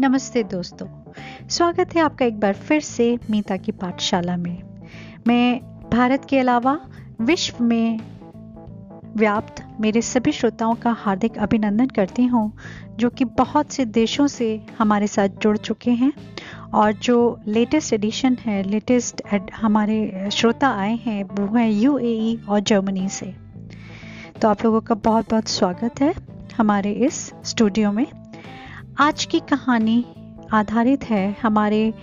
नमस्ते दोस्तों। स्वागत है आपका एक बार फिर से मीता की पाठशाला में। मैं भारत के अलावा विश्व में व्याप्त मेरे सभी श्रोताओं का हार्दिक अभिनंदन करती हूँ, जो कि बहुत से देशों से हमारे साथ जुड़ चुके हैं और जो लेटेस्ट एडिशन है लेटेस्ट हमारे श्रोता आए हैं, वो हैं यूएई और जर्मनी से। तो आप लोगों का बहुत बहुत स्वागत है हमारे इस स्टूडियो में। आज की कहानी आधारित है हमारे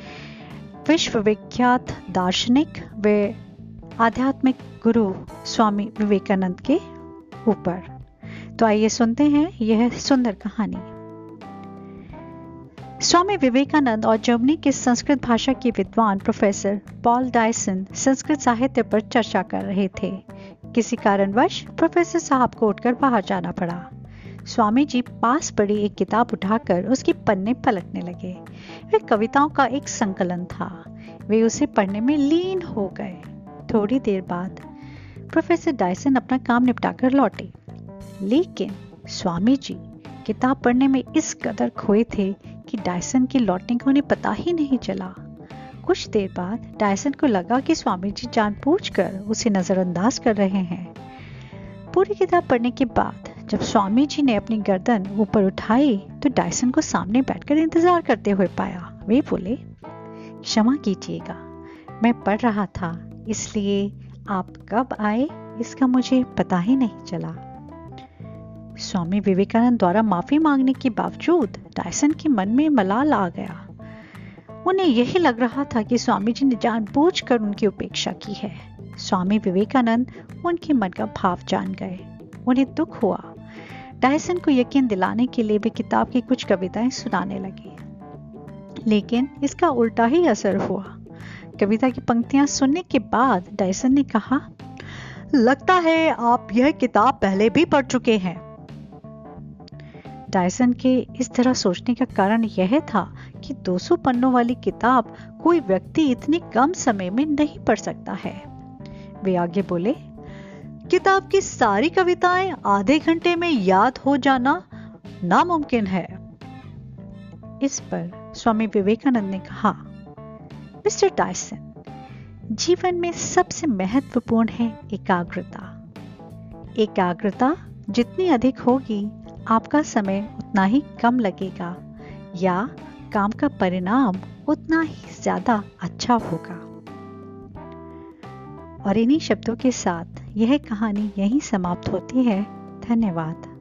विश्वविख्यात दार्शनिक व आध्यात्मिक गुरु स्वामी विवेकानंद के ऊपर। तो आइए सुनते हैं यह सुंदर कहानी। स्वामी विवेकानंद और जर्मनी के संस्कृत भाषा के विद्वान प्रोफेसर पॉल डायसन संस्कृत साहित्य पर चर्चा कर रहे थे। किसी कारणवश प्रोफेसर साहब को उठकर बाहर जाना पड़ा। स्वामी जी पास पड़ी एक किताब उठाकर उसके पन्ने पलटने लगे। वे कविताओं का एक संकलन था। वे उसे पढ़ने में लीन हो गए। थोड़ी देर बाद प्रोफेसर डायसन अपना काम निपटाकर लौटे। लेकिन स्वामी जी किताब पढ़ने में इस कदर खोए थे कि डायसन के लौटने का उन्हें पता ही नहीं चला। कुछ देर बाद डायसन को लगा कि स्वामी जी जानबूझकर उसे नजरअंदाज कर रहे हैं। पूरी किताब पढ़ने के बाद जब स्वामी जी ने अपनी गर्दन ऊपर उठाई तो डायसन को सामने बैठकर इंतज़ार करते हुए पाया। वे बोले, क्षमा कीजिएगा, मैं पढ़ रहा था, इसलिए आप कब आए, इसका मुझे पता ही नहीं चला। स्वामी विवेकानंद द्वारा माफ़ी मांगने के बावजूद डायसन के मन में मलाल आ गया। उन्हें यही लग रहा था कि स्वामी जी ने जानबूझकर उनकी उपेक्षा की है। स्वामी विवेकानंद उनके मन का भाव जान गए। उन्हें दुख हुआ डायसन को यकीन दिलाने के लिए वे किताब की कुछ कविताएँ सुनाने लगे। लेकिन इसका उल्टा ही असर हुआ। कविता की पंक्तियाँ सुनने के बाद डायसन ने कहा, लगता है आप यह किताब पहले भी पढ़ चुके हैं। डायसन के इस तरह सोचने का कारण यह था कि 200 पन्नों वाली किताब कोई व्यक्ति इतनी कम समय में नहीं पढ़ सकता है। वे आगे बोले किताब की सारी कविताएँ आधे घंटे में याद हो जाना नामुमकिन है। इस पर स्वामी विवेकानंद ने कहा, मिस्टर टाइसन, जीवन में सबसे महत्वपूर्ण है एकाग्रता। एकाग्रता जितनी अधिक होगी, आपका समय उतना ही कम लगेगा, या काम का परिणाम उतना ही ज़्यादा अच्छा होगा। और इन्हीं शब्दों के साथ यह कहानी यहीं समाप्त होती है। धन्यवाद।